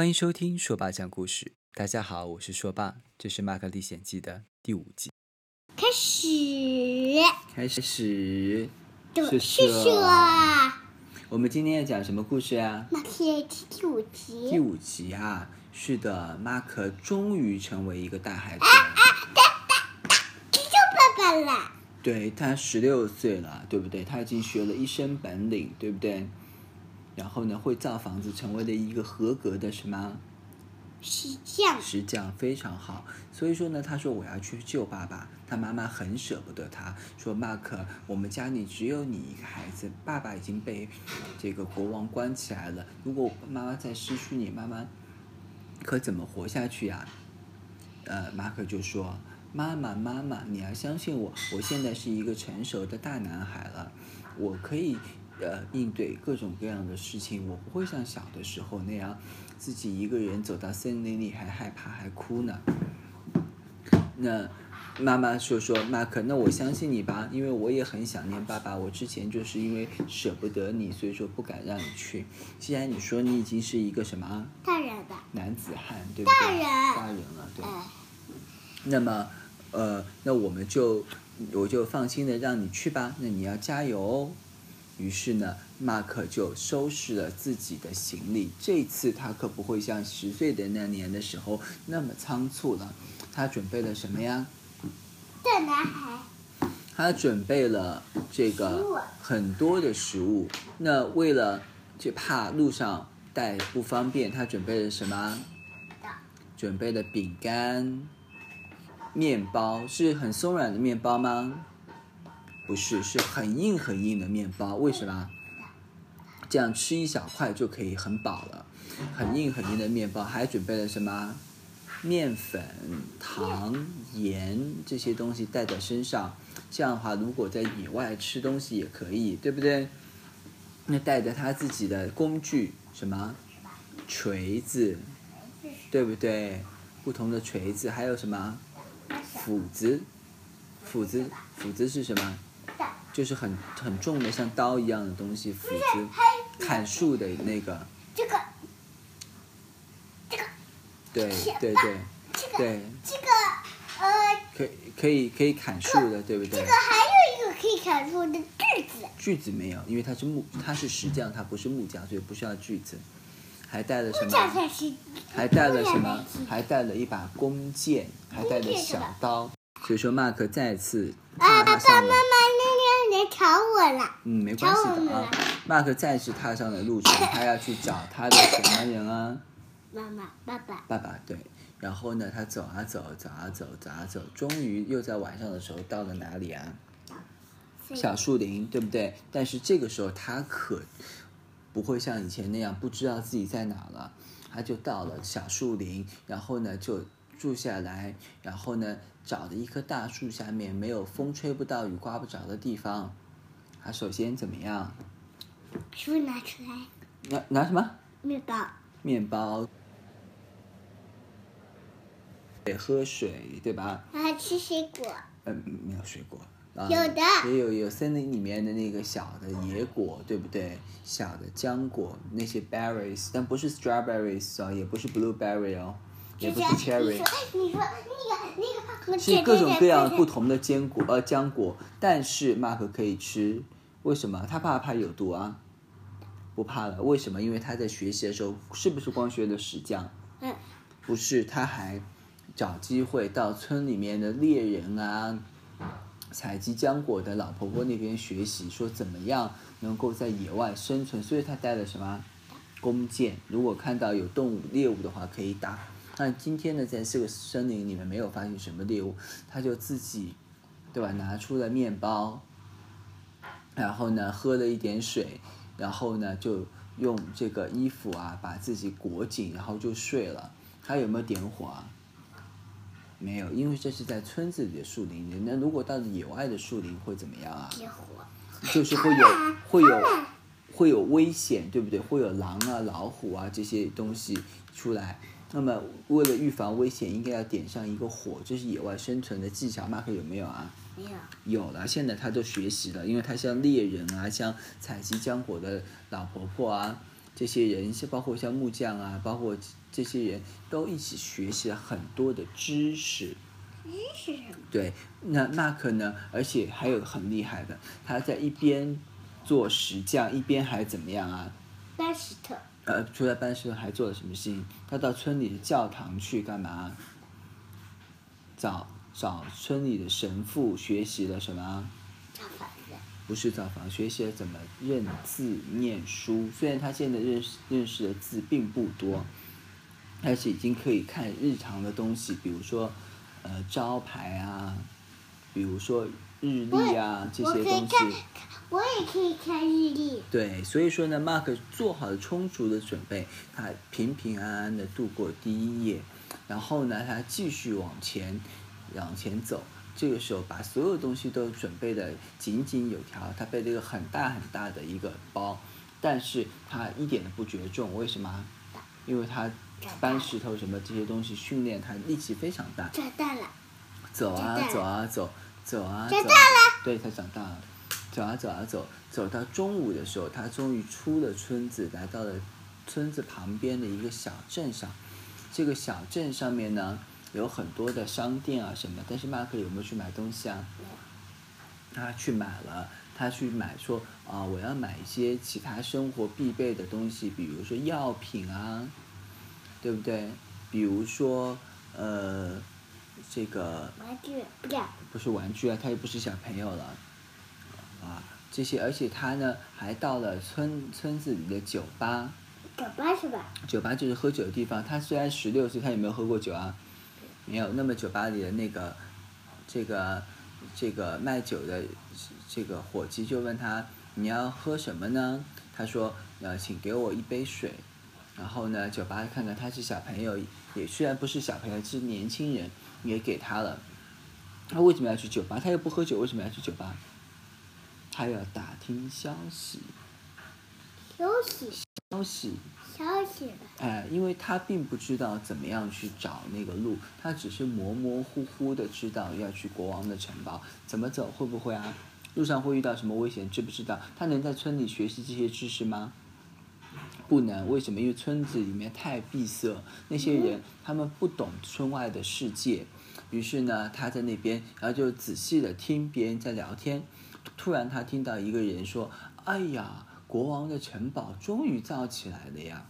欢迎收听说爸讲故事。大家好，我是说爸，这是《马克历险记》的第五集。开始，开始，是说，我们今天要讲什么故事啊？马克历险记第五集。第五集啊，是的，马克终于成为一个大孩子。啊啊！大大大，叫爸爸了。对，他十六岁了，对不对？他已经学了一身本领，对不对？然后呢，会造房子，成为了一个合格的什么？石匠。石匠非常好。所以说呢，他说我要去救爸爸。他妈妈很舍不得他，说马克，我们家里只有你一个孩子，爸爸已经被这个国王关起来了。如果妈妈再失去你，妈妈可怎么活下去呀？呃，马克就说。妈妈，妈妈，你要相信我，我现在是一个成熟的大男孩了，我可以呃应对各种各样的事情，我不会像小的时候那样自己一个人走到森林里还害怕还哭呢。那妈妈说说马克，那我相信你吧，因为我也很想念爸爸，我之前就是因为舍不得你，所以说不敢让你去。既然你说你已经是一个什么大人了，男子汉，对不对？大人，大人了，对。那么。呃，那我们就我就放心的让你去吧。那你要加油哦。于是呢，马克就收拾了自己的行李。这次他可不会像十岁的那年的时候那么仓促了。他准备了什么呀？大男孩。他准备了这个很多的食物。那为了就怕路上带不方便，他准备了什么？准备了饼干。面包是很松软的面包吗？不是，是很硬很硬的面包。为什么？这样吃一小块就可以很饱了。很硬很硬的面包，还准备了什么？面粉、糖、盐这些东西带在身上。这样的话，如果在野外吃东西也可以，对不对？那带着他自己的工具，什么？锤子，对不对？不同的锤子，还有什么？斧子，斧子，斧子是什么？就是很很重的，像刀一样的东西。斧子，砍树的那个。这个，这个。对对对，对。这个呃。可以可以可以砍树的，对不对？这个还有一个可以砍树的锯子。锯子没有，因为它是木，它是石匠，它不是木匠，所以不需要锯子。还带了什么？还带了什么？还带了一把弓箭，还带了小刀。所以说，马克再次踏上了。爸爸妈妈，吵我了。嗯，没关系的啊。马克再次踏上了路程，他要去找他的什么人啊？妈妈，爸爸。爸爸对。然后呢，他走啊走，走啊走，走啊走，终于又在晚上的时候到了哪里啊？小树林，对不对？但是这个时候他可。不会像以前那样不知道自己在哪了，他就到了小树林，然后呢就住下来，然后呢找了一棵大树下面没有风吹不到雨刮不着的地方，他首先怎么样？书拿出来。拿拿什么？面包。面包。得喝水，对吧？还吃水果。嗯，没有水果。有的，也有有森林里面的那个小的野果，对不对？小的浆果，那些 berries，但不是 strawberries 哦，也不是 blueberry 哦，也不是 cherry。你说，你说那个那个，是各种各样不同的坚果呃浆果，但是马可可以吃，为什么？他怕不怕有毒啊？不怕了，为什么？因为他在学习的时候，是不是光学的石匠？嗯，不是，他还找机会到村里面的猎人啊。采集浆果的老婆婆那边学习，说怎么样能够在野外生存，所以他带了什么弓箭？如果看到有动物猎物的话，可以打。那今天呢，在这个森林里面没有发现什么猎物，他就自己，对吧？拿出了面包，然后呢，喝了一点水，然后呢，就用这个衣服啊，把自己裹紧，然后就睡了。他有没有点火啊？没有，因为这是在村子里的树林里。那如果到了野外的树林会怎么样啊？就是会有会有会有危险，对不对？会有狼啊、老虎啊这些东西出来。那么为了预防危险，应该要点上一个火，这是野外生存的技巧。马克有没有啊？没有。有了，现在他都学习了，因为他像猎人啊，像采集浆果的老婆婆啊，这些人，包括像木匠啊，包括这些人都一起学习了很多的知识。知识什么？对，那马克呢？而且还有很厉害的，他在一边做石匠，一边还怎么样啊？搬石头。呃，除了搬石头，还做了什么事情？他到村里的教堂去干嘛？找找村里的神父学习了什么？造房子。不是造房，学习了怎么认字念书。虽然他现在认识认识的字并不多，但是已经可以看日常的东西，比如说。呃，招牌啊，比如说日历啊，这些东西。我也可以看日历。对，所以说呢，Mark 做好了充足的准备，他平平安安的度过第一夜，然后呢，他继续往前，往前走。这个时候，把所有东西都准备的井井有条。他背了一个很大很大的一个包，但是他一点都不觉重，为什么？因为他。搬石头什么这些东西训练他力气非常大。长大了。走啊走啊走，走啊走。长大了。对，他长大了。走啊走啊走，走到中午的时候，他终于出了村子，来到了村子旁边的一个小镇上。这个小镇上面呢，有很多的商店啊什么，但是马克有没有去买东西啊？他去买了，他去买说啊，我要买一些其他生活必备的东西，比如说药品啊。对不对？比如说，呃，这个玩具不要，不是玩具啊，他又不是小朋友了，啊，这些，而且他呢，还到了村村子里的酒吧。酒吧是吧？酒吧就是喝酒的地方。他虽然十六岁，他有没有喝过酒啊？没有。那么酒吧里的那个，这个，这个卖酒的这个伙计就问他：“你要喝什么呢？”他说：“呃，请给我一杯水。”然后呢，酒吧看看他是小朋友，也虽然不是小朋友，是年轻人，也给他了。他为什么要去酒吧？他又不喝酒，为什么要去酒吧？他要打听消息。消息。消息。消息。哎，因为他并不知道怎么样去找那个路，他只是模模糊糊的知道要去国王的城堡，怎么走？会不会啊？路上会遇到什么危险？知不知道？他能在村里学习这些知识吗？不能，为什么？因为村子里面太闭塞，那些人他们不懂村外的世界。于是呢，他在那边，然后就仔细的听别人在聊天。突然，他听到一个人说：“哎呀，国王的城堡终于造起来了呀！”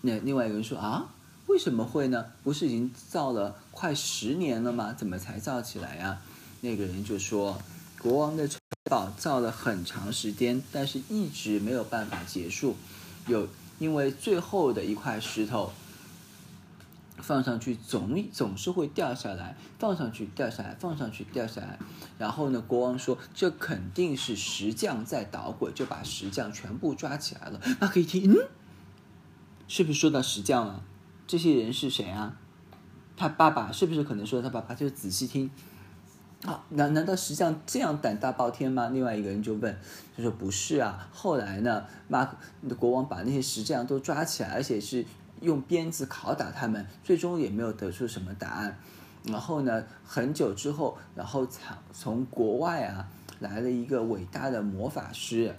那另外一个人说：“啊，为什么会呢？不是已经造了快十年了吗？怎么才造起来呀？”那个人就说：“国王的城。”宝造了很长时间，但是一直没有办法结束。有因为最后的一块石头放上去总总是会掉下来，放上去掉下来，放上去掉下来。然后呢，国王说这肯定是石匠在捣鬼，就把石匠全部抓起来了。那可以听，嗯，是不是说到石匠了？这些人是谁啊？他爸爸是不是可能说他爸爸？就仔细听。啊，难难道石匠这样胆大包天吗？另外一个人就问，就说不是啊。后来呢，马克国王把那些石匠都抓起来，而且是用鞭子拷打他们，最终也没有得出什么答案。然后呢，很久之后，然后从从国外啊来了一个伟大的魔法师。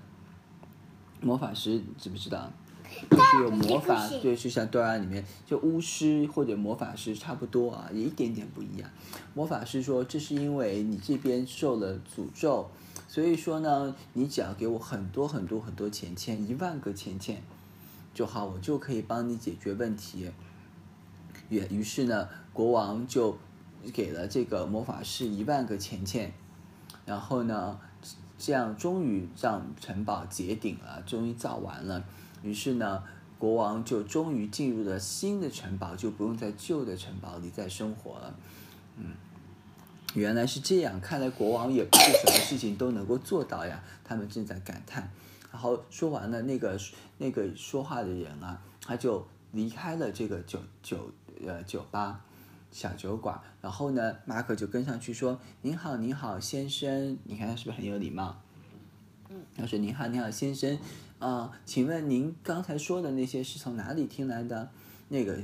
魔法师知不知道？就是有魔法，对，就像《哆啦》里面，就巫师或者魔法师差不多啊，也一点点不一样。魔法师说：“这是因为你这边受了诅咒，所以说呢，你只要给我很多很多很多钱钱，一万个钱钱就好，我就可以帮你解决问题。”于于是呢，国王就给了这个魔法师一万个钱钱，然后呢，这样终于让城堡结顶了，终于造完了。于是呢，国王就终于进入了新的城堡，就不用在旧的城堡里再生活了。嗯，原来是这样，看来国王也不是什么事情都能够做到呀。他们正在感叹。然后说完了，那个那个说话的人啊，他就离开了这个酒酒呃酒吧小酒馆。然后呢，马可就跟上去说：“您好，您好，先生。”你看他是不是很有礼貌？嗯，他说：“您好，您好，先生。”啊、请问您刚才说的那些是从哪里听来的？那个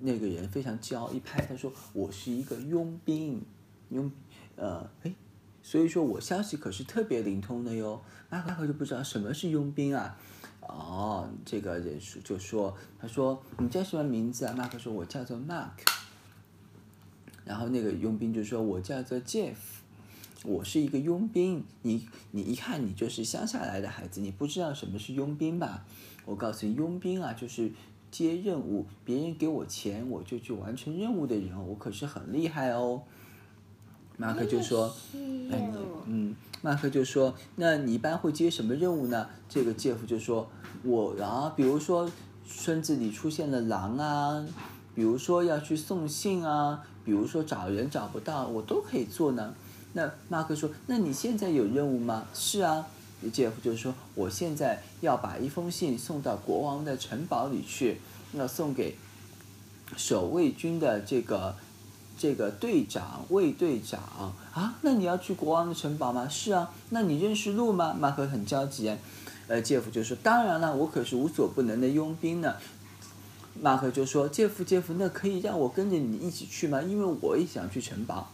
那个人非常骄傲，一拍他说：“我是一个佣兵，佣，呃，哎，所以说我消息可是特别灵通的哟。”马克就不知道什么是佣兵啊，哦，这个人就说：“他说你叫什么名字啊？”马克说：“我叫做 Mark。”然后那个佣兵就说：“我叫做 Jeff，我是一个佣兵。你你一看你就是乡下来的孩子，你不知道什么是佣兵吧？我告诉你，佣兵啊，就是接任务，别人给我钱，我就去完成任务的人，我可是很厉害哦。”马克就说：“嗯嗯。”马克就说：“那你一般会接什么任务呢？”这个杰夫就说：“我啊，比如说村子里出现了狼啊，比如说要去送信啊，比如说找人找不到，我都可以做呢。”那马克说：“那你现在有任务吗？”“是啊。”杰夫就说：“我现在要把一封信送到国王的城堡里去，要送给守卫军的这个。”这个队长、卫队长啊，那你要去国王的城堡吗？是啊，那你认识路吗？马克很焦急。呃，杰夫就说：“当然了，我可是无所不能的佣兵呢。”马克就说：“杰夫，杰夫，那可以让我跟着你一起去吗？因为我也想去城堡。”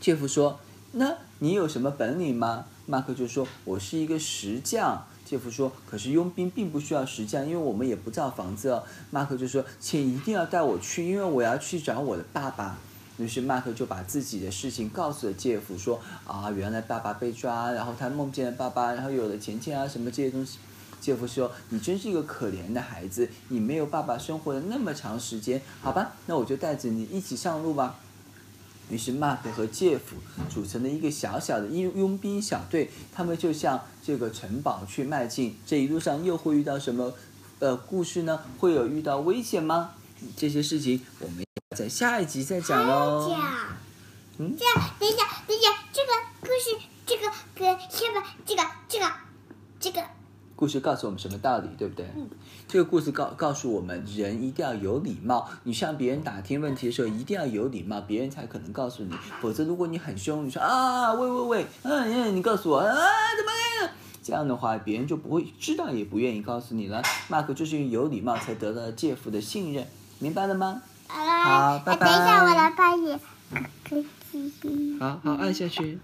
杰夫说：“那你有什么本领吗？”马克就说：“我是一个石匠。”杰夫说：“可是佣兵并不需要石匠，因为我们也不造房子哦。”马克就说：“请一定要带我去，因为我要去找我的爸爸。”于是马克就把自己的事情告诉了杰夫，说：“啊，原来爸爸被抓，然后他梦见了爸爸，然后有了钱钱啊什么这些东西。”杰夫说：“你真是一个可怜的孩子，你没有爸爸生活了那么长时间，好吧？那我就带着你一起上路吧。”于是，Mark 和 Jeff 组成了一个小小的佣佣兵小队，他们就向这个城堡去迈进。这一路上又会遇到什么呃故事呢？会有遇到危险吗？这些事情我们要在下一集再讲喽。嗯，这样，等一下，等一下，这个故事，这个跟先把这个，这个，这个。故事告诉我们什么道理，对不对？嗯，这个故事告告诉我们，人一定要有礼貌。你向别人打听问题的时候，一定要有礼貌，别人才可能告诉你。否则，如果你很凶，你说啊，喂喂喂，嗯嗯，你告诉我啊，怎么样？这样的话，别人就不会知道，也不愿意告诉你了。马克就是因为有礼貌，才得到了杰夫的信任，明白了吗？好，拜拜。等一下，我来帮你。好好按下去。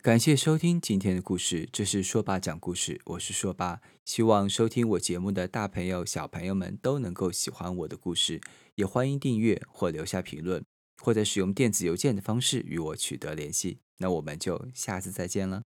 感谢收听今天的故事，这是说爸讲故事，我是说爸。希望收听我节目的大朋友、小朋友们都能够喜欢我的故事，也欢迎订阅或留下评论，或者使用电子邮件的方式与我取得联系。那我们就下次再见了。